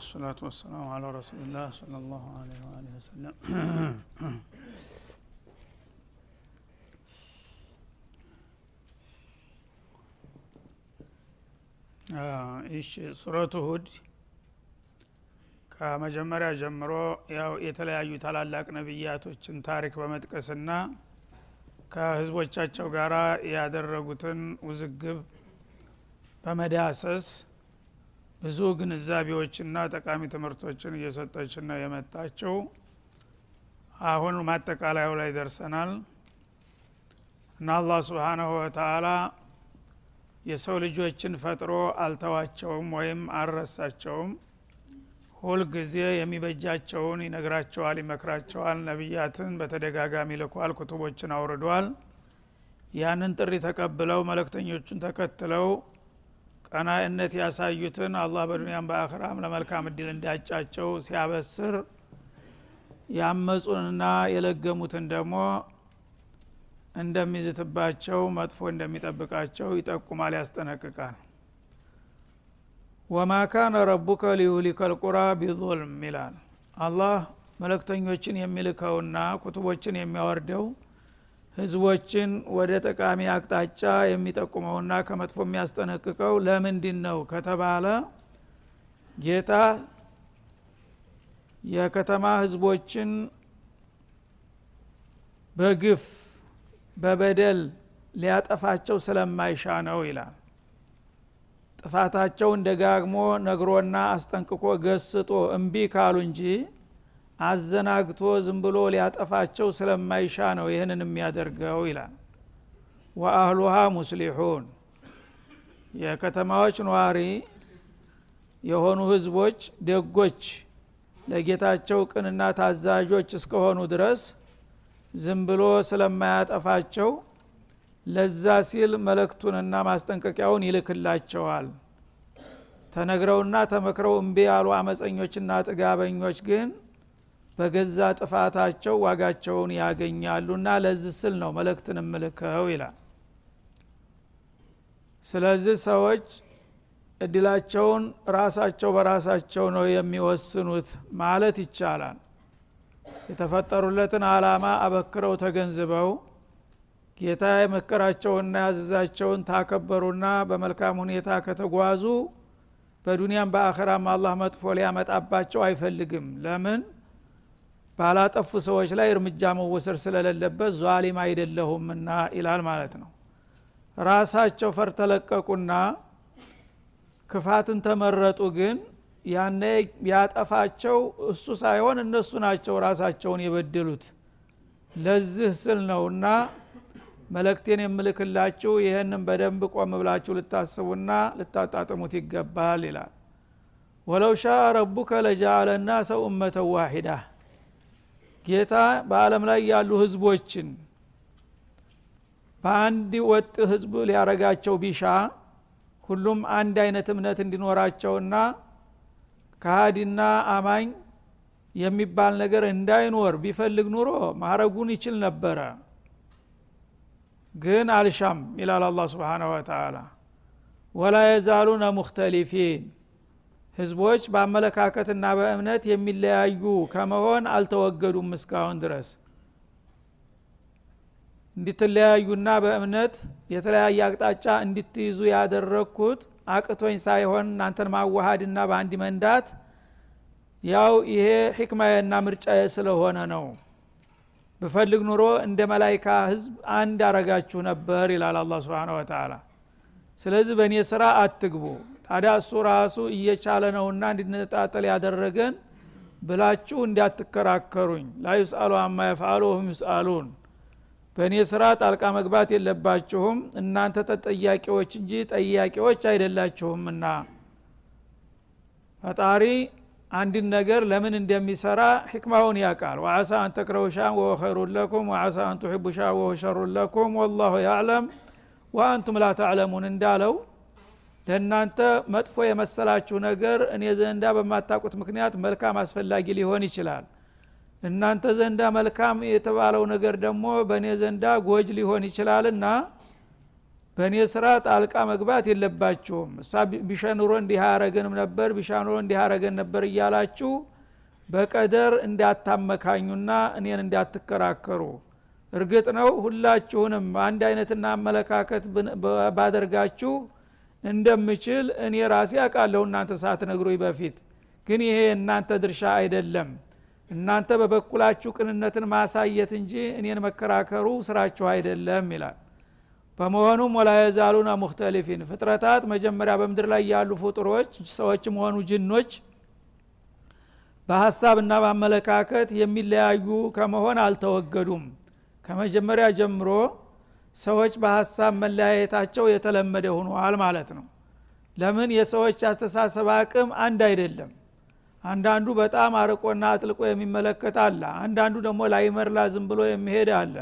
ብስሚላህ ሰላቱ ወሰላሙ አላ ረሱልላህ ስለ ላሁ አለይሂ ወአሊሂ ወሰለም እሺ ሱረቱ ሁድ ከመጀመሪያ ጀምሮ ያው የተለያዩ ታላላቅ ነቢያቶችን ታሪክ በመጥቀስና ከህዝቦቻቸው ጋር ያደረጉትን ውዝግብ በመዳሰስ ብዙ ግንዛቤዎችና ጠቃሚ ትምህርቶችን እየሰጠችን ነው የመጣችው አሁን ማጠቃለያው ላይ ደርሰናል። እና አላህ ስብሓናሁ ወተአላ የሰው ልጆችን ፈጥሮ አልተዋቸውም ወይም አልረሳቸውም። ሁልጊዜ የሚበጃቸውን ይነግራቸዋል ይመክራቸዋል። ነቢያትን በተደጋጋሚ ልኳል ኩቱቦችን አውርዷል። ያንን ጥሪ ተቀብለው መለክተኞቹን ተከትለው ቀናእነት ያሳዩትን አላህ በዱንያም በአኽራም ለመልካም እድል እንዳጫቸው ሲያበስር ያመፁንና የለገሙትን ደግሞ እንደሚዝትባቸው መጥፎ እንደሚጠብቃቸው ይጠቁማል ያስጠነቅቃል። ወማ ካነ ረቡከ ሊዩሊከ ልቁራ ቢظልም ይላል። አላህ መለክተኞችን የሚልከውና ኩቱቦችን የሚያወርደው ህዝቦችን ወደ ጠቃሚ አቅጣጫ የሚጠቁመውና ከመጥፎ የሚያስጠነቅቀው ለምንድን ነው ከተባለ ጌታ የከተማ ህዝቦችን በግፍ በበደል ሊያጠፋቸው ስለማይሻ ነው ይላል። ጥፋታቸውን ደጋግሞ ነግሮና አስጠንቅቆ ገስጦ እምቢ ካሉ እንጂ አዘናግቶ ዝም ብሎ ሊያጠፋቸው ስለማይሻ ነው ይህንን የሚያደርገው ይላል። ወአህሉሃ ሙስሊሑን የከተማዎች ነዋሪ የሆኑ ህዝቦች ደጎች ለጌታቸው ቅንና ታዛዦች እስከሆኑ ድረስ ዝም ብሎ ስለማያጠፋቸው ለዛ ሲል መለክቱንና ማስጠንቀቂያውን ይልክላቸዋል። ተነግረውና ተመክረው እምቢ ያሉ አመፀኞችና ጥጋበኞች ግን በገዛ ጥፋታቸው ዋጋቸውን ያገኛሉና ለዚህ ስል ነው መለክትን እምልከው ይላል። ስለዚህ ሰዎች እድላቸውን ራሳቸው በራሳቸው ነው የሚወስኑት ማለት ይቻላል። የተፈጠሩለትን አላማ አበክረው ተገንዝበው ጌታ የመከራቸውና ያዘዛቸውን ታከበሩና በመልካም ሁኔታ ከተጓዙ በዱንያም በአኸራም አላህ መጥፎ ሊያመጣባቸው አይፈልግም። ለምን ባላጠፉ ሰዎች ላይ እርምጃ መወሰድ ስለሌለበት ዟሊም አይደለሁምና ይላል ማለት ነው። ራሳቸው ፈርተለቀቁና ክፋትን ተመረጡ ግን ያነ ያጠፋቸው እሱ ሳይሆን እነሱ ናቸው ራሳቸውን የበደሉት። ለዚህ ስል ነውና መለክቴን የምልክላችሁ ይህንም በደንብ ቆም ብላችሁ ልታስቡና ልታጣጥሙት ይገባል ይላል። ወለው ሻ ረቡከ ለጃአለ ናሰ ኡመተ ዋሂዳ ጌታ በአለም ላይ ያሉ ህዝቦችን በአንድ ወጥ ህዝብ ሊያረጋቸው ቢሻ ሁሉም አንድ አይነት እምነት እንዲኖራቸውና ከሃዲና አማኝ የሚባል ነገር እንዳይኖር ቢፈልግ ኑሮ ማረጉን ይችል ነበረ። ግን አልሻም ይላል አላ ስብሓን ወተላ ወላ የዛሉነ ሙክተሊፊን ህዝቦች በአመለካከትና በእምነት የሚለያዩ ከመሆን አልተወገዱም እስካሁን ድረስ። እንድትለያዩና በእምነት የተለያየ አቅጣጫ እንድትይዙ ያደረግኩት አቅቶኝ ሳይሆን እናንተን ማዋሃድና በአንድ መንዳት ያው ይሄ ሕክማዬና ምርጫዬ ስለሆነ ነው። ብፈልግ ኑሮ እንደ መላይካ ህዝብ አንድ አረጋችሁ ነበር ይላል አላ ስብን ወተላ ስለዚህ በእኔ ስራ አትግቡ ታዲያ እሱ ራሱ እየቻለ ነውና እንድንጣጠል ያደረገን ብላችሁ እንዳትከራከሩኝ። ላ ዩስአሉ አማ የፍአሉ ወሁም ዩስአሉን። በእኔ ስራ ጣልቃ መግባት የለባችሁም። እናንተ ተጠያቂዎች እንጂ ጠያቂዎች አይደላችሁምና። ፈጣሪ አንድን ነገር ለምን እንደሚሰራ ሕክማውን ያውቃል። ወአሳ አን ተክረሁ ሻን ኸይሩን ለኩም ወአሳ አን ቱሕቡ ሻ ወሁ ሸሩን ለኩም ወላሁ ያዕለም። ወአንቱም ላ ተዕለሙን እንዳለው ለእናንተ መጥፎ የመሰላችሁ ነገር እኔ ዘንዳ በማታቁት ምክንያት መልካም አስፈላጊ ሊሆን ይችላል። እናንተ ዘንዳ መልካም የተባለው ነገር ደግሞ በእኔ ዘንዳ ጎጅ ሊሆን ይችላልና በእኔ ስራ ጣልቃ መግባት የለባችሁም። እሷ ቢሸኑሮ እንዲህ አረገንም ነበር ቢሻኑሮ እንዲህ አረገን ነበር እያላችሁ በቀደር እንዳታመካኙና እኔን እንዳትከራከሩ። እርግጥ ነው ሁላችሁንም አንድ አይነትና አመለካከት ባደርጋችሁ እንደምችል እኔ ራሴ አውቃለሁ እናንተ ሳትነግሩኝ በፊት። ግን ይሄ እናንተ ድርሻ አይደለም። እናንተ በበኩላችሁ ቅንነትን ማሳየት እንጂ እኔን መከራከሩ ስራችሁ አይደለም ይላል። በመሆኑም ወላ ሙክተሊፊን ፍጥረታት መጀመሪያ በምድር ላይ ያሉ ፍጡሮች ሰዎችም ሆኑ ጅኖች በሀሳብና በአመለካከት የሚለያዩ ከመሆን አልተወገዱም። ከመጀመሪያ ጀምሮ ሰዎች በሀሳብ መለያየታቸው የተለመደ ሆኗል ማለት ነው። ለምን? የሰዎች አስተሳሰብ አቅም አንድ አይደለም። አንዳንዱ በጣም አርቆና አጥልቆ የሚመለከት አለ። አንዳንዱ ደግሞ ላይመርላ ዝም ብሎ የሚሄድ አለ።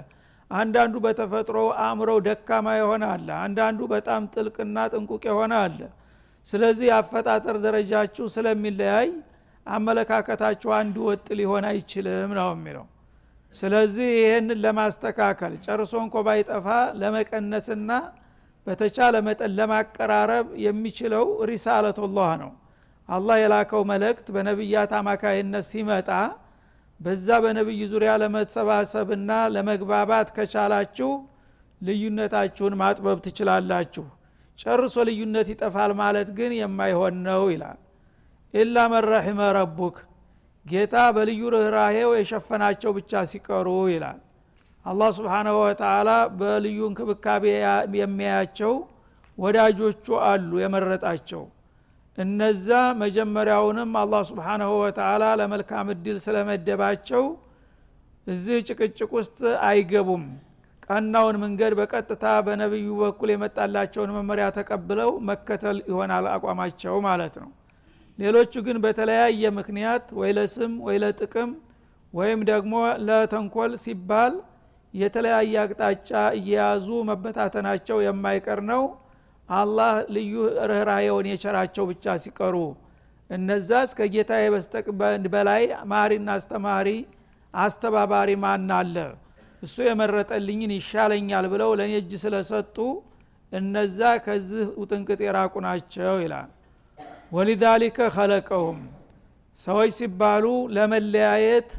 አንዳንዱ በተፈጥሮ አእምሮው ደካማ የሆነ አለ። አንዳንዱ በጣም ጥልቅና ጥንቁቅ የሆነ አለ። ስለዚህ አፈጣጠር ደረጃችሁ ስለሚለያይ አመለካከታችሁ አንድ ወጥ ሊሆን አይችልም ነው የሚለው ስለዚህ ይህንን ለማስተካከል ጨርሶ እንኮ ባይጠፋ ለመቀነስና በተቻለ መጠን ለማቀራረብ የሚችለው ሪሳለቱላህ ነው። አላህ የላከው መልእክት በነቢያት አማካይነት ሲመጣ በዛ በነቢይ ዙሪያ ለመሰባሰብና ለመግባባት ከቻላችሁ ልዩነታችሁን ማጥበብ ትችላላችሁ። ጨርሶ ልዩነት ይጠፋል ማለት ግን የማይሆን ነው ይላል። ኢላ መረሒመ ረቡክ ጌታ በልዩ ርኅራሄው የሸፈናቸው ብቻ ሲቀሩ ይላል። አላህ ስብሓናሁ ወተላ በልዩ እንክብካቤ የሚያያቸው ወዳጆቹ አሉ የመረጣቸው። እነዛ መጀመሪያውንም አላህ ስብሓናሁ ወተላ ለመልካም እድል ስለመደባቸው እዚህ ጭቅጭቅ ውስጥ አይገቡም። ቀናውን መንገድ በቀጥታ በነቢዩ በኩል የመጣላቸውን መመሪያ ተቀብለው መከተል ይሆናል አቋማቸው ማለት ነው ሌሎቹ ግን በተለያየ ምክንያት ወይ ለስም ወይ ለጥቅም ወይም ደግሞ ለተንኮል ሲባል የተለያየ አቅጣጫ እየያዙ መበታተናቸው የማይቀር ነው። አላህ ልዩ ርኅራየውን የቸራቸው ብቻ ሲቀሩ እነዛ እስከ ጌታ በስተቅ በላይ ማሪና አስተማሪ አስተባባሪ ማን አለ? እሱ የመረጠልኝን ይሻለኛል ብለው ለእኔ እጅ ስለሰጡ እነዛ ከዚህ ውጥንቅጥ የራቁ ናቸው ይላል ወሊዛሊከ ከለቀሁም ሰዎች ሲባሉ ለመለያየት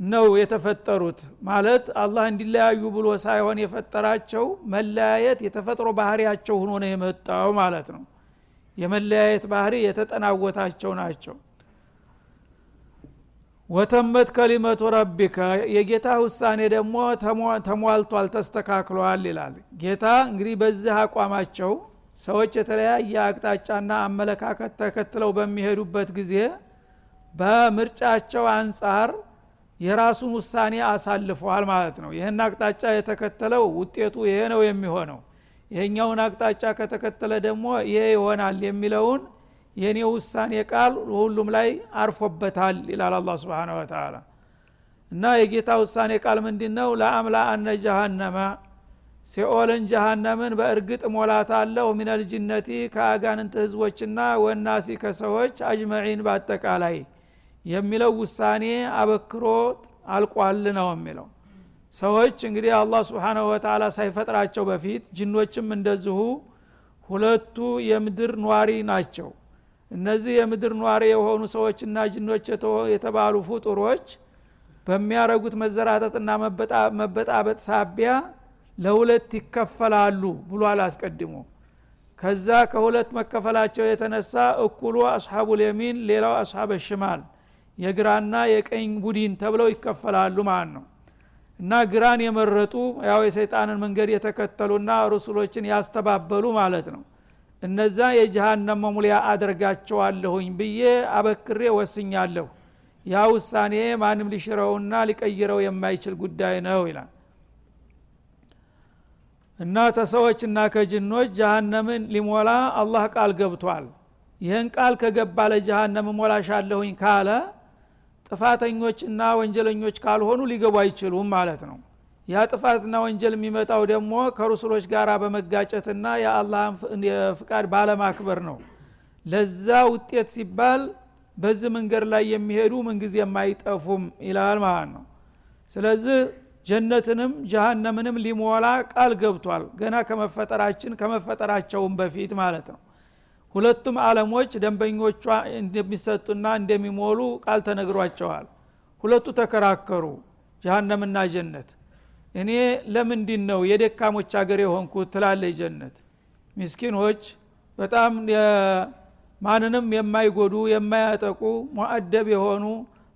ነው የተፈጠሩት። ማለት አላህ እንዲለያዩ ብሎ ሳይሆን የፈጠራቸው መለያየት የተፈጥሮ ባህሪያቸው ሆኖ ነው የመጣው ማለት ነው። የመለያየት ባህሪ የተጠናወታቸው ናቸው። ወተመት ከሊመቱ ረቢከ የጌታ ውሳኔ ደግሞ ተሟልቷል ተስተካክሏል ይላል። ጌታ እንግዲህ በዚህ አቋማቸው ሰዎች የተለያየ አቅጣጫና አመለካከት ተከትለው በሚሄዱበት ጊዜ በምርጫቸው አንጻር የራሱን ውሳኔ አሳልፈዋል ማለት ነው። ይህን አቅጣጫ የተከተለው ውጤቱ ይሄ ነው የሚሆነው። ይሄኛውን አቅጣጫ ከተከተለ ደግሞ ይሄ ይሆናል የሚለውን የእኔ ውሳኔ ቃል ሁሉም ላይ አርፎበታል ይላል አላ ስብን ወተላ እና የጌታ ውሳኔ ቃል ምንድ ነው ለአምላ አነ ጀሃነመ ሲኦልን ጀሃነምን በእርግጥ ሞላታለሁ ሚነል ጅነቲ ከአጋንንት ህዝቦችና ወናሲ ከሰዎች አጅመዒን በአጠቃላይ የሚለው ውሳኔ አበክሮ አልቋል ነው የሚለው። ሰዎች እንግዲህ አላህ ስብሓናሁ ወተላ ሳይፈጥራቸው በፊት ጅኖችም እንደዚሁ ሁለቱ የምድር ኗሪ ናቸው። እነዚህ የምድር ኗሪ የሆኑ ሰዎችና ጅኖች የተባሉ ፍጡሮች በሚያረጉት መዘራጠጥና መበጣበጥ ሳቢያ ለሁለት ይከፈላሉ ብሏል አስቀድሞ ከዛ ከሁለት መከፈላቸው የተነሳ እኩሉ አስሓቡ ልየሚን ሌላው አስሓበ ሽማል የግራና የቀኝ ቡድን ተብለው ይከፈላሉ ማለት ነው። እና ግራን የመረጡ ያው የሰይጣንን መንገድ የተከተሉና ሩሱሎችን ያስተባበሉ ማለት ነው። እነዛ የጀሃነም መሙሊያ አደርጋቸዋለሁኝ ብዬ አበክሬ ወስኛለሁ። ያ ውሳኔ ማንም ሊሽረውና ሊቀይረው የማይችል ጉዳይ ነው ይላል እና ተሰዎችና ከጅኖች ጀሃነምን ሊሞላ አላህ ቃል ገብቷል። ይህን ቃል ከገባ ለጀሃነም ሞላሻለሁኝ ካለ ጥፋተኞችና ወንጀለኞች ካልሆኑ ሊገቡ አይችሉም ማለት ነው። ያ ጥፋትና ወንጀል የሚመጣው ደግሞ ከሩሱሎች ጋር በመጋጨትና የአላህን ፍቃድ ባለማክበር ነው። ለዛ ውጤት ሲባል በዚህ መንገድ ላይ የሚሄዱ ምንጊዜ የማይጠፉም ይላል ማለት ነው። ስለዚህ ጀነትንም ጀሃነምንም ሊሞላ ቃል ገብቷል። ገና ከመፈጠራችን ከመፈጠራቸውም በፊት ማለት ነው። ሁለቱም አለሞች ደንበኞቿ እንደሚሰጡና እንደሚሞሉ ቃል ተነግሯቸዋል። ሁለቱ ተከራከሩ ጀሃነምና ጀነት። እኔ ለምንድን ነው የደካሞች ሀገር የሆንኩት? ትላለ ጀነት። ሚስኪኖች በጣም ማንንም የማይጎዱ የማያጠቁ ሙአደብ የሆኑ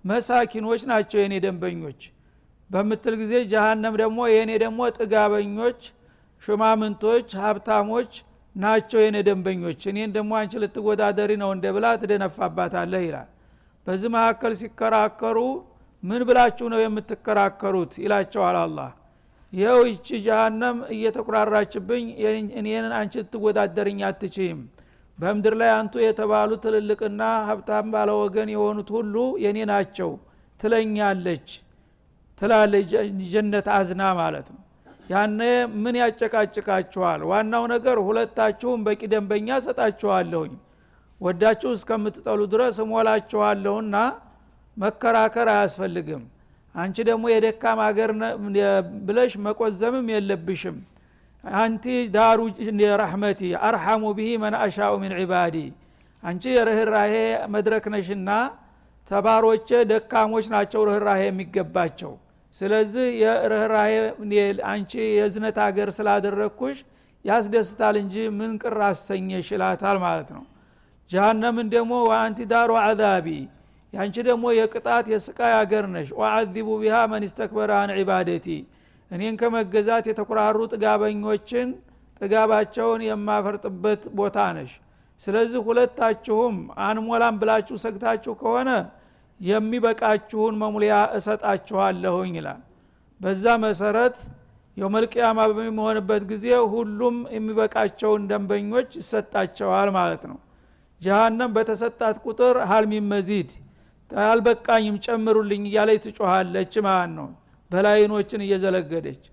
መሳኪኖች ናቸው የኔ ደንበኞች በምትል ጊዜ ጀሃነም ደግሞ የእኔ ደግሞ ጥጋበኞች ሹማምንቶች ሀብታሞች ናቸው የኔ ደንበኞች። እኔን ደግሞ አንቺ ልትወዳደሪ ነው እንደ ብላ ትደነፋባታለህ ይላል። በዚህ መካከል ሲከራከሩ ምን ብላችሁ ነው የምትከራከሩት? ይላቸዋል አላህ። ይኸው ይቺ ጀሃነም እየተኩራራችብኝ እኔን አንቺ ልትወዳደርኝ አትችይም። በምድር ላይ አንቱ የተባሉ ትልልቅና ሀብታም ባለወገን የሆኑት ሁሉ የኔ ናቸው ትለኛለች ትላለች ጀነት አዝና ማለት ነው። ያነ ምን ያጨቃጭቃችኋል? ዋናው ነገር ሁለታችሁም በቂ ደንበኛ ሰጣችኋለሁኝ ወዳችሁ እስከምትጠሉ ድረስ እሞላችኋለሁና መከራከር አያስፈልግም። አንቺ ደግሞ የደካም ሀገር ብለሽ መቆዘምም የለብሽም። አንቲ ዳሩ ረሕመቲ አርሐሙ ብሂ መን አሻኡ ምን ዒባዲ። አንቺ የርኅራሄ መድረክ ነሽና ተባሮቼ ደካሞች ናቸው ርኅራሄ የሚገባቸው ስለዚህ የርኅራሄ አንቺ የዝነት ሀገር ስላደረግኩሽ ያስደስታል እንጂ ምን ቅር አሰኘሽ ይላታል ማለት ነው። ጀሃነምን ደግሞ ወአንቲ ዳሩ አዛቢ ያንቺ ደግሞ የቅጣት የስቃይ አገር ነሽ። ወአዚቡ ቢሃ መን ስተክበረ አን ዒባደቲ እኔን ከመገዛት የተኩራሩ ጥጋበኞችን ጥጋባቸውን የማፈርጥበት ቦታ ነሽ። ስለዚህ ሁለታችሁም አንሞላም ብላችሁ ሰግታችሁ ከሆነ የሚበቃችሁን መሙሊያ እሰጣችኋለሁኝ ይላል። በዛ መሰረት የመልቅያማ በሚሆንበት ጊዜ ሁሉም የሚበቃቸውን ደንበኞች ይሰጣቸዋል ማለት ነው። ጀሃነም በተሰጣት ቁጥር ሀልሚ መዚድ አልበቃኝም ጨምሩልኝ እያለች ትጮኋለች ማለት ነው። በላይኖችን እየዘለገደች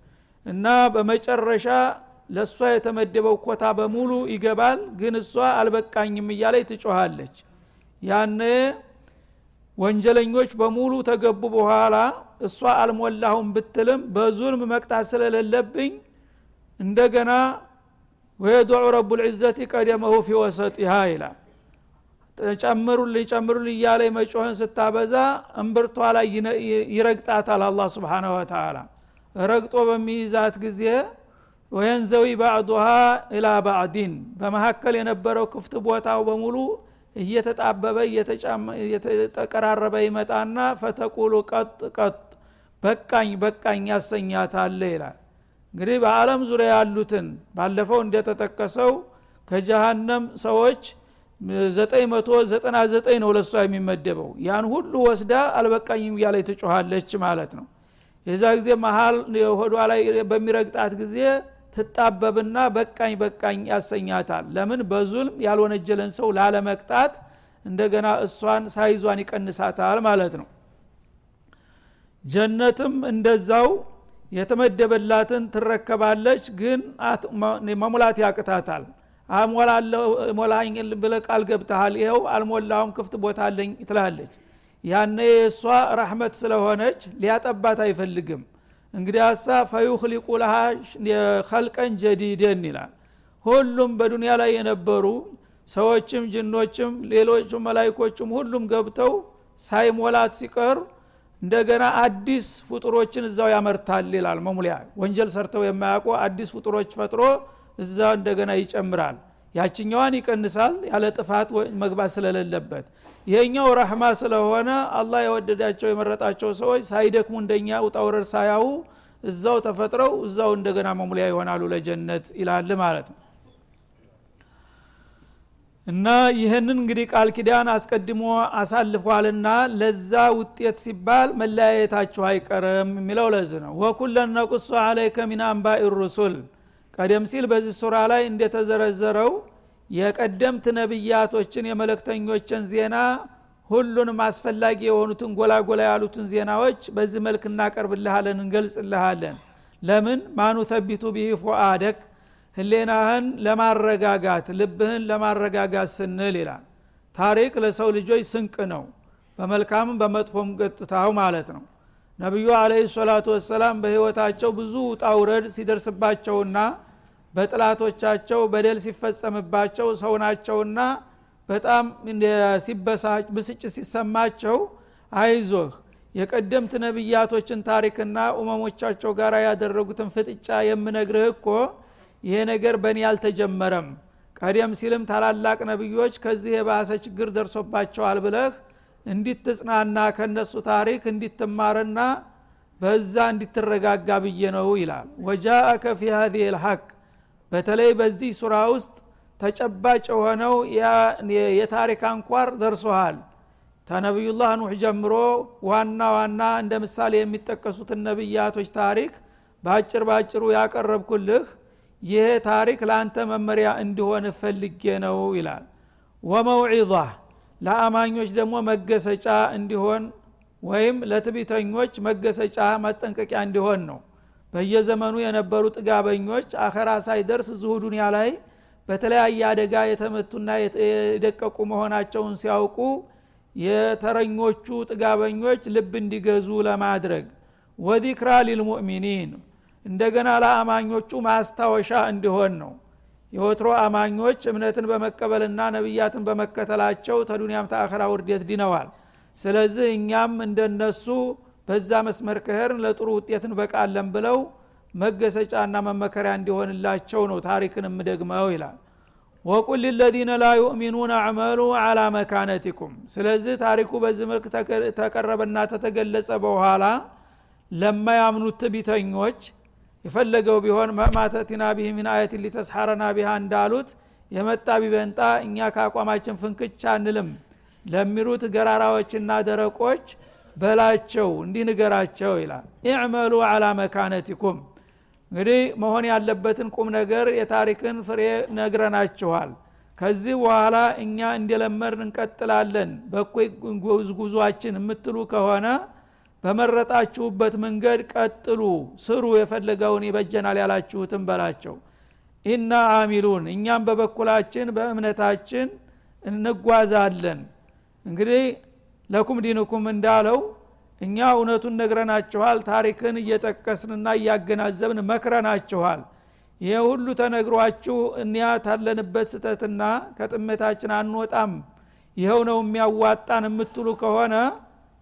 እና በመጨረሻ ለእሷ የተመደበው ኮታ በሙሉ ይገባል ግን እሷ አልበቃኝም እያለች ትጮኋለች ያነ ወንጀለኞች በሙሉ ተገቡ በኋላ እሷ አልሞላሁም ብትልም በዙልም መቅጣት ስለሌለብኝ እንደገና ወየዱዑ ረቡ ልዕዘቲ ቀደመሁ ፊ ወሰጢሃ ይላል። ጨምሩልኝ ጨምሩልኝ እያለ መጮህን ስታበዛ እምብርቷ ላይ ይረግጣታል አላ ስብሓንሁ ወተላ ረግጦ በሚይዛት ጊዜ ወየንዘዊ ባዕዱሃ ኢላ ባዕዲን። በመካከል የነበረው ክፍት ቦታው በሙሉ እየተጣበበ እየተቀራረበ ይመጣና ፈተቁሉ ቀጥ ቀጥ በቃኝ በቃኝ ያሰኛታለ ይላል። እንግዲህ በአለም ዙሪያ ያሉትን ባለፈው እንደተጠቀሰው ከጀሃነም ሰዎች 999 ነው ለእሷ የሚመደበው። ያን ሁሉ ወስዳ አልበቃኝም እያለ ትጮኋለች ማለት ነው። የዛ ጊዜ መሀል ሆዷ ላይ በሚረግጣት ጊዜ ትጣበብና በቃኝ በቃኝ ያሰኛታል። ለምን? በዙልም ያልወነጀለን ሰው ላለመቅጣት እንደገና እሷን ሳይዟን ይቀንሳታል ማለት ነው። ጀነትም እንደዛው የተመደበላትን ትረከባለች ግን መሙላት ያቅታታል። ሞላኝ ብለ ቃል ገብተሃል ይኸው አልሞላውም ክፍት ቦታ አለኝ ትላለች። ያነ የእሷ ረሕመት ስለሆነች ሊያጠባት አይፈልግም እንግዲህ ሀሳ ፈዩክሊቁ ለሃ ከልቀን ጀዲደን ይላል። ሁሉም በዱንያ ላይ የነበሩ ሰዎችም ጅኖችም ሌሎችም መላይኮችም ሁሉም ገብተው ሳይሞላት ሲቀር እንደገና አዲስ ፍጡሮችን እዛው ያመርታል ይላል መሙሊያ። ወንጀል ሰርተው የማያውቁ አዲስ ፍጡሮች ፈጥሮ እዛ እንደገና ይጨምራል ያችኛዋን ይቀንሳል ያለ ጥፋት መግባት ስለሌለበት። ይሄኛው ረህማ ስለሆነ አላህ የወደዳቸው የመረጣቸው ሰዎች ሳይደክሙ እንደኛ ውጣውረድ ሳያው እዛው ተፈጥረው እዛው እንደገና መሙሊያ ይሆናሉ ለጀነት ይላል ማለት ነው። እና ይህንን እንግዲህ ቃል ኪዳን አስቀድሞ አሳልፏልና ለዛ ውጤት ሲባል መለያየታችሁ አይቀርም የሚለው ለዚህ ነው። ወኩለን ነቁሱ አለይከ ሚን አንባኢ ሩሱል ቀደም ሲል በዚህ ሱራ ላይ እንደተዘረዘረው የቀደምት ነቢያቶችን የመለክተኞችን ዜና ሁሉንም አስፈላጊ የሆኑትን ጎላጎላ ያሉትን ዜናዎች በዚህ መልክ እናቀርብልሃለን እንገልጽልሃለን። ለምን? ማኑ ተቢቱ ብሂ ፉአደክ ህሌናህን ለማረጋጋት ልብህን ለማረጋጋት ስንል ይላል። ታሪክ ለሰው ልጆች ስንቅ ነው በመልካምም በመጥፎም ገጥታው ማለት ነው። ነቢዩ አለህ ሰላቱ ወሰላም በህይወታቸው ብዙ ውጣውረድ ሲደርስባቸውና በጥላቶቻቸው በደል ሲፈጸምባቸው ሰው ናቸውና በጣም ሲበሳጭ ብስጭ ሲሰማቸው አይዞህ። የቀደምት ነቢያቶችን ታሪክና ኡመሞቻቸው ጋር ያደረጉትን ፍጥጫ የምነግርህ እኮ ይሄ ነገር በእኔ አልተጀመረም። ቀደም ሲልም ታላላቅ ነቢዮች ከዚህ የባሰ ችግር ደርሶባቸዋል ብለህ እንዲትጽናና ከነሱ ታሪክ እንዲትማርና በዛ እንዲትረጋጋ ብዬ ነው ይላል። ወጃአከ ፊ ሀዚህ ልሐቅ በተለይ በዚህ ሱራ ውስጥ ተጨባጭ የሆነው የታሪክ አንኳር ደርሶሃል። ተነቢዩላህ ኑሕ ጀምሮ ዋና ዋና እንደ ምሳሌ የሚጠቀሱትን ነቢያቶች ታሪክ በአጭር ባጭሩ ያቀረብኩልህ። ይሄ ታሪክ ለአንተ መመሪያ እንዲሆን ፈልጌ ነው ይላል። ወመውዒዛ ለአማኞች ደግሞ መገሰጫ እንዲሆን ወይም ለትቢተኞች መገሰጫ ማስጠንቀቂያ እንዲሆን ነው በየዘመኑ የነበሩ ጥጋበኞች አኸራ ሳይደርስ ዝሁ ዱኒያ ላይ በተለያየ አደጋ የተመቱና የደቀቁ መሆናቸውን ሲያውቁ የተረኞቹ ጥጋበኞች ልብ እንዲገዙ ለማድረግ ወዚክራ ሊልሙእሚኒን እንደገና ለአማኞቹ ማስታወሻ እንዲሆን ነው። የወትሮ አማኞች እምነትን በመቀበልና ነቢያትን በመከተላቸው ተዱንያም ተአኸራ ውርዴት ድነዋል። ስለዚህ እኛም እንደነሱ በዛ መስመር ከህርን ለጥሩ ውጤት እንበቃለን ብለው መገሰጫና መመከሪያ እንዲሆንላቸው ነው ታሪክን የምደግመው ይላል። ወቁል ሊለዚነ ላ ዩእሚኑን አዕመሉ አላ መካነቲኩም። ስለዚህ ታሪኩ በዚህ መልክ ተቀረበና ተተገለጸ በኋላ ለማያምኑት ትቢተኞች የፈለገው ቢሆን መማተቲና ቢህ ሚን አየትን ሊተስሐረና ቢሃ እንዳሉት የመጣ ቢበንጣ እኛ ከአቋማችን ፍንክቻ አንልም ለሚሉት ገራራዎችና ደረቆች በላቸው እንዲህ ይላል። ኢዕመሉ አላ መካነቲኩም። እንግዲህ መሆን ያለበትን ቁም ነገር የታሪክን ፍሬ ነግረናችኋል። ከዚህ በኋላ እኛ እንደለመድን እንቀጥላለን። በኮይ ጉዟችን የምትሉ ከሆነ በመረጣችሁበት መንገድ ቀጥሉ ስሩ የፈለገውን ይበጀናል ያላችሁትን በላቸው። ኢና አሚሉን እኛም በበኩላችን በእምነታችን እንጓዛለን። እንግዲህ ለኩም ዲንኩም እንዳለው እኛ እውነቱን ነግረናችኋል ታሪክን እየጠቀስንና እያገናዘብን መክረናችኋል። ይሄ ሁሉ ተነግሯችሁ እኒያ ታለንበት ስተትና ከጥሜታችን አንወጣም። ይኸው ነው የሚያዋጣን የምትሉ ከሆነ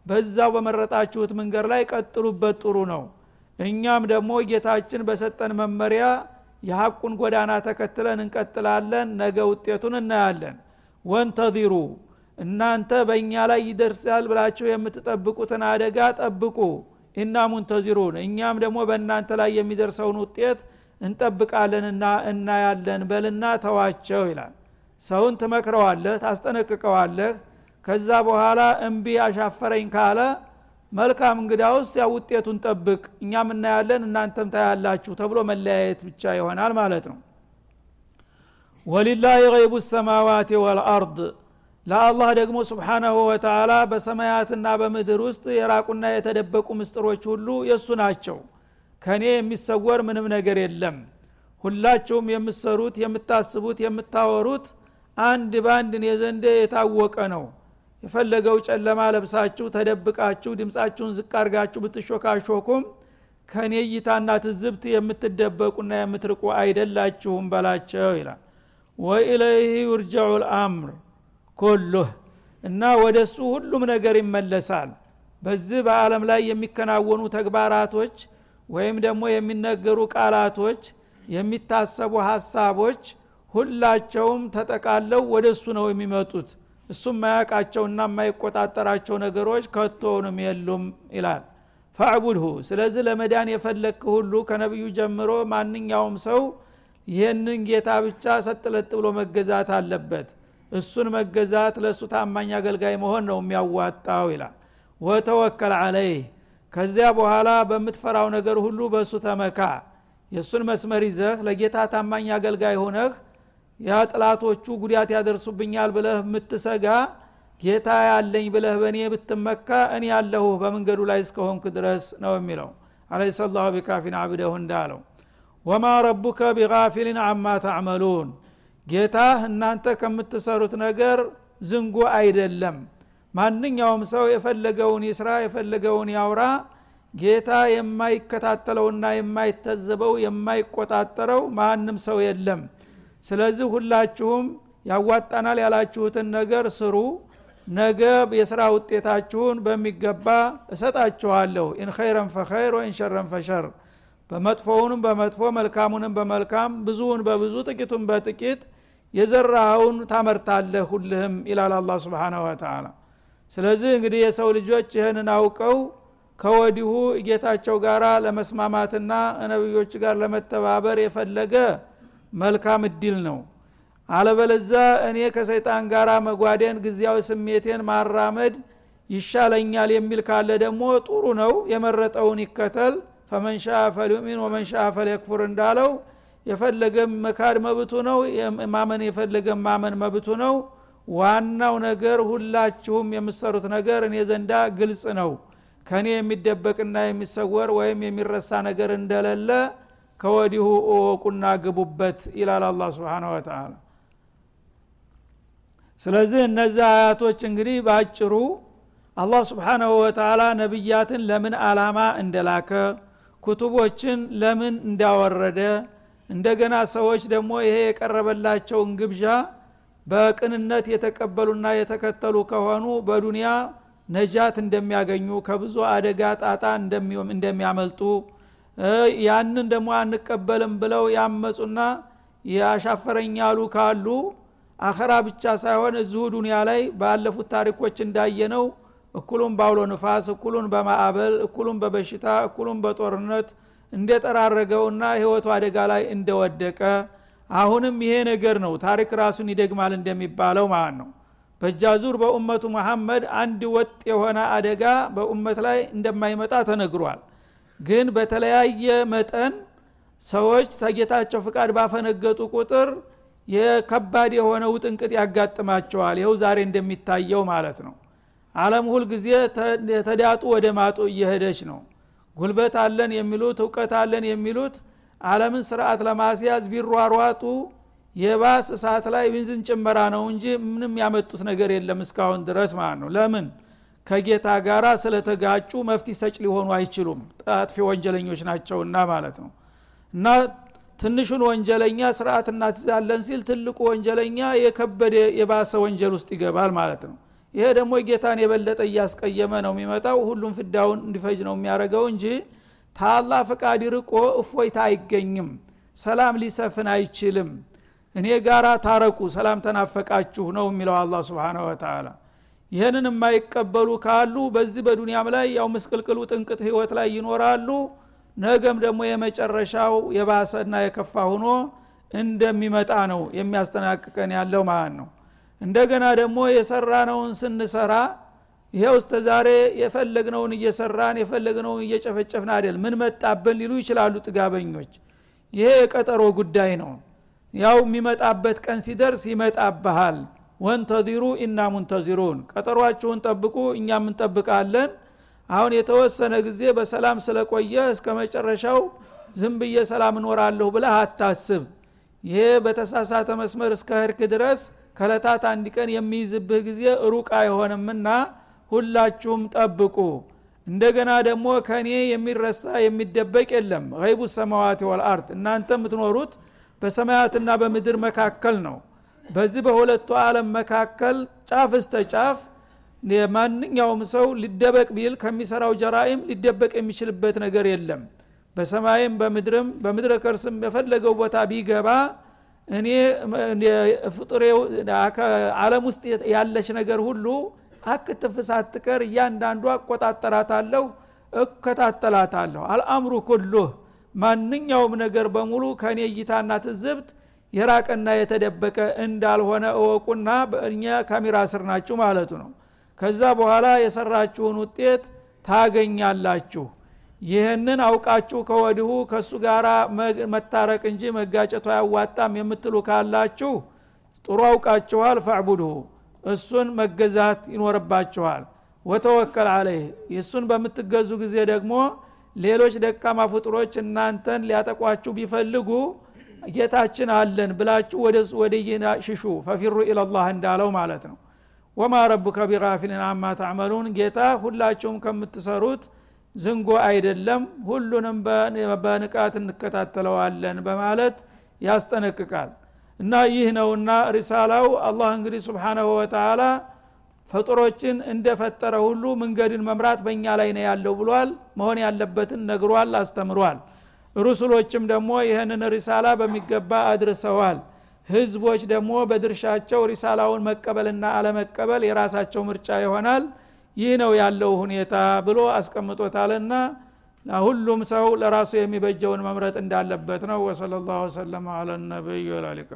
በዛው በመረጣችሁት መንገድ ላይ ቀጥሉበት ጥሩ ነው። እኛም ደግሞ ጌታችን በሰጠን መመሪያ የሐቁን ጎዳና ተከትለን እንቀጥላለን ነገ ውጤቱን እናያለን። ወንተዚሩ እናንተ በእኛ ላይ ይደርሳል ብላችሁ የምትጠብቁትን አደጋ ጠብቁ። ኢና ሙንተዚሩን እኛም ደግሞ በእናንተ ላይ የሚደርሰውን ውጤት እንጠብቃለንና እናያለን በልና ተዋቸው ይላል። ሰውን ትመክረዋለህ ታስጠነቅቀዋለህ። ከዛ በኋላ እምቢ አሻፈረኝ ካለ መልካም እንግዳውስ ያ ውጤቱን ጠብቅ እኛም እናያለን እናንተም ታያላችሁ ተብሎ መለያየት ብቻ ይሆናል ማለት ነው። ወሊላህ ገይቡ ሰማዋት ወልአርድ ለአላህ ደግሞ ስብሓናሁ ወተላ በሰማያትና በምድር ውስጥ የራቁና የተደበቁ ምስጥሮች ሁሉ የእሱ ናቸው። ከእኔ የሚሰወር ምንም ነገር የለም። ሁላችሁም የምትሰሩት የምታስቡት የምታወሩት አንድ በአንድ እኔ ዘንድ የታወቀ ነው። የፈለገው ጨለማ ለብሳችሁ ተደብቃችሁ ድምፃችሁን ዝቅ አርጋችሁ ብትሾካሾኩም ከእኔ እይታና ትዝብት የምትደበቁና የምትርቁ አይደላችሁም በላቸው ይላል። ወኢለይህ ዩርጀዑ ልአምር ኩሉህ እና ወደ እሱ ሁሉም ነገር ይመለሳል። በዚህ በዓለም ላይ የሚከናወኑ ተግባራቶች ወይም ደግሞ የሚነገሩ ቃላቶች የሚታሰቡ ሀሳቦች ሁላቸውም ተጠቃለው ወደ እሱ ነው የሚመጡት። እሱም ማያቃቸውና የማይቆጣጠራቸው ነገሮች ከቶውንም የሉም ይላል። ፈዕቡድሁ ስለዚህ ለመዳን የፈለክ ሁሉ ከነቢዩ ጀምሮ ማንኛውም ሰው ይህንን ጌታ ብቻ ሰጥለጥ ብሎ መገዛት አለበት እሱን መገዛት ለእሱ ታማኝ አገልጋይ መሆን ነው የሚያዋጣው ይላል። ወተወከል አለይህ ከዚያ በኋላ በምትፈራው ነገር ሁሉ በእሱ ተመካ። የእሱን መስመር ይዘህ ለጌታ ታማኝ አገልጋይ ሆነህ ያ ጥላቶቹ ጉዳት ያደርሱብኛል ብለህ የምትሰጋ ጌታ ያለኝ ብለህ በእኔ ብትመካ እኔ ያለሁ በመንገዱ ላይ እስከሆንክ ድረስ ነው የሚለው። አለይሰ ላሁ ቢካፊን አብደሁ እንዳለው ወማ ረቡከ ቢጋፊልን አማ ተዕመሉን ጌታህ እናንተ ከምትሰሩት ነገር ዝንጉ አይደለም። ማንኛውም ሰው የፈለገውን ይስራ የፈለገውን ያውራ። ጌታ የማይከታተለውና የማይተዘበው የማይቆጣጠረው ማንም ሰው የለም። ስለዚህ ሁላችሁም ያዋጣናል ያላችሁትን ነገር ስሩ። ነገ የስራ ውጤታችሁን በሚገባ እሰጣችኋለሁ። إن خيرا فخير وإن شرا فشر በመጥፎውንም በመጥፎ መልካሙንም በመልካም ብዙውን በብዙ ጥቂቱን በጥቂት የዘራኸውን ታመርታለህ ሁልህም ይላል الله سبحانه وتعالى ስለዚህ እንግዲህ የሰው ልጆች ይህንን አውቀው ከወዲሁ ጌታቸው ጋር ለመስማማትና ነቢዮች ጋር ለመተባበር የፈለገ መልካም እድል ነው። አለበለዛ እኔ ከሰይጣን ጋር መጓደን ጊዜያዊ ስሜቴን ማራመድ ይሻለኛል የሚል ካለ ደግሞ ጥሩ ነው የመረጠውን ይከተል ፈመን ሻ ፈልዩሚን ወመን ሻ ፈልየክፉር እንዳለው የፈለገ መካድ መብቱ ነው ማመን የፈለገ ማመን መብቱ ነው። ዋናው ነገር ሁላችሁም የምሰሩት ነገር እኔ ዘንዳ ግልጽ ነው። ከእኔ የሚደበቅና የሚሰወር ወይም የሚረሳ ነገር እንደሌለ ከወዲሁ እወቁና ግቡበት ይላል አላ ስብን ወተላ ስለዚህ እነዚህ አያቶች እንግዲህ በአጭሩ አላህ ስብሓናሁ ወተላ ነቢያትን ለምን አላማ እንደላከ ኩቱቦችን ለምን እንዳወረደ እንደገና ሰዎች ደግሞ ይሄ የቀረበላቸውን ግብዣ በቅንነት የተቀበሉና የተከተሉ ከሆኑ በዱንያ ነጃት እንደሚያገኙ ከብዙ አደጋ ጣጣ እንደሚያመልጡ ያንን ደግሞ አንቀበልም ብለው ያመፁና ያሻፈረኛሉ ካሉ አኸራ ብቻ ሳይሆን እዚሁ ዱንያ ላይ ባለፉት ታሪኮች እንዳየነው እኩሉም በአውሎ ንፋስ እኩሉን በማዕበል እኩሉም በበሽታ እኩሉም በጦርነት እንደጠራረገውና ህይወቱ አደጋ ላይ እንደወደቀ አሁንም ይሄ ነገር ነው። ታሪክ ራሱን ይደግማል እንደሚባለው ማለት ነው። በእጃዙር በኡመቱ መሐመድ አንድ ወጥ የሆነ አደጋ በኡመት ላይ እንደማይመጣ ተነግሯል። ግን በተለያየ መጠን ሰዎች ተጌታቸው ፍቃድ ባፈነገጡ ቁጥር የከባድ የሆነ ውጥንቅጥ ያጋጥማቸዋል። ይኸው ዛሬ እንደሚታየው ማለት ነው አለም ሁል ጊዜ ተዳጡ ወደ ማጡ እየሄደች ነው። ጉልበት አለን የሚሉት እውቀት አለን የሚሉት አለምን ስርዓት ለማስያዝ ቢሯሯጡ የባስ እሳት ላይ ብንዝን ጭመራ ነው እንጂ ምንም ያመጡት ነገር የለም እስካሁን ድረስ ማለት ነው። ለምን? ከጌታ ጋራ ስለተጋጩ መፍቲ ሰጭ ሊሆኑ አይችሉም። ጣጥፊ ወንጀለኞች ናቸውና ማለት ነው። እና ትንሹን ወንጀለኛ ስርዓት እናስዛለን ሲል ትልቁ ወንጀለኛ የከበደ የባሰ ወንጀል ውስጥ ይገባል ማለት ነው ይሄ ደግሞ ጌታን የበለጠ እያስቀየመ ነው የሚመጣው። ሁሉም ፍዳውን እንዲፈጅ ነው የሚያደርገው እንጂ ታላ ፈቃድ ርቆ እፎይታ አይገኝም። ሰላም ሊሰፍን አይችልም። እኔ ጋራ ታረቁ ሰላም ተናፈቃችሁ ነው የሚለው አላ ስብን ወተላ ይህንን የማይቀበሉ ካሉ በዚህ በዱንያም ላይ ያው ምስቅልቅሉ ጥንቅጥ ህይወት ላይ ይኖራሉ። ነገም ደግሞ የመጨረሻው የባሰና የከፋ ሁኖ እንደሚመጣ ነው የሚያስጠናቅቀን ያለው ማለት ነው እንደገና ደግሞ የሰራነውን ስንሰራ ይሄው እስተ ዛሬ የፈለግነውን እየሰራን የፈለግነውን እየጨፈጨፍን አይደል? ምን መጣብን ሊሉ ይችላሉ ጥጋበኞች። ይሄ የቀጠሮ ጉዳይ ነው። ያው የሚመጣበት ቀን ሲደርስ ይመጣብሃል። ወንተዚሩ ኢና ሙንተዚሩን። ቀጠሯችሁን ጠብቁ እኛም እንጠብቃለን። አሁን የተወሰነ ጊዜ በሰላም ስለቆየ እስከ መጨረሻው ዝም ብዬ ሰላም እኖራለሁ ብለህ አታስብ። ይሄ በተሳሳተ መስመር እስከ ህርክ ድረስ ከለታት አንድ ቀን የሚይዝብህ ጊዜ ሩቅ አይሆንምና ሁላችሁም ጠብቁ። እንደገና ደግሞ ከእኔ የሚረሳ የሚደበቅ የለም። ይቡ ሰማዋት ወልአርድ። እናንተ የምትኖሩት በሰማያትና በምድር መካከል ነው። በዚህ በሁለቱ ዓለም መካከል ጫፍ እስተ ጫፍ ማንኛውም ሰው ሊደበቅ ቢል ከሚሰራው ጀራኢም ሊደበቅ የሚችልበት ነገር የለም። በሰማይም በምድርም በምድረ ከርስም የፈለገው ቦታ ቢገባ እኔ ፍጡሬው አለም ውስጥ ያለች ነገር ሁሉ አክትፍ ሳትቀር እያንዳንዱ አቆጣጠራታለሁ እከታተላታለሁ። አልአምሩ ኩሉህ ማንኛውም ነገር በሙሉ ከእኔ እይታና ትዝብት የራቀና የተደበቀ እንዳልሆነ እወቁና በእኛ ካሜራ ስር ናችሁ ማለቱ ነው። ከዛ በኋላ የሰራችሁን ውጤት ታገኛላችሁ ይህንን አውቃችሁ ከወዲሁ ከእሱ ጋር መታረቅ እንጂ መጋጨቱ አያዋጣም የምትሉ ካላችሁ ጥሩ አውቃችኋል ፈዕቡድሁ እሱን መገዛት ይኖርባችኋል። ወተወከል አለይህ። እሱን በምትገዙ ጊዜ ደግሞ ሌሎች ደካማ ፍጡሮች እናንተን ሊያጠቋችሁ ቢፈልጉ ጌታችን አለን ብላችሁ ወደ ሽሹ። ፈፊሩ ኢለላህ እንዳለው ማለት ነው። ወማ ረቡከ ቢጋፊልን አማ ታዕመሉን ጌታ ሁላችሁም ከምትሰሩት ዝንጎ አይደለም ሁሉንም በንቃት እንከታተለዋለን በማለት ያስጠነቅቃል። እና ይህ ነውና ሪሳላው አላህ እንግዲህ ስብሓናሁ ወተላ ፍጡሮችን እንደፈጠረ ሁሉ መንገድን መምራት በእኛ ላይ ነው ያለው ብሏል መሆን ያለበትን ነግሯል አስተምሯል። ሩሱሎችም ደግሞ ይህንን ሪሳላ በሚገባ አድርሰዋል። ህዝቦች ደግሞ በድርሻቸው ሪሳላውን መቀበልና አለመቀበል የራሳቸው ምርጫ ይሆናል ይህ ነው ያለው ሁኔታ ብሎ አስቀምጦታልና ሁሉም ሰው ለራሱ የሚበጀውን መምረጥ እንዳለበት ነው። ወሰለ ላሁ ወሰለማ አለ ነቢዩ ላሊቃ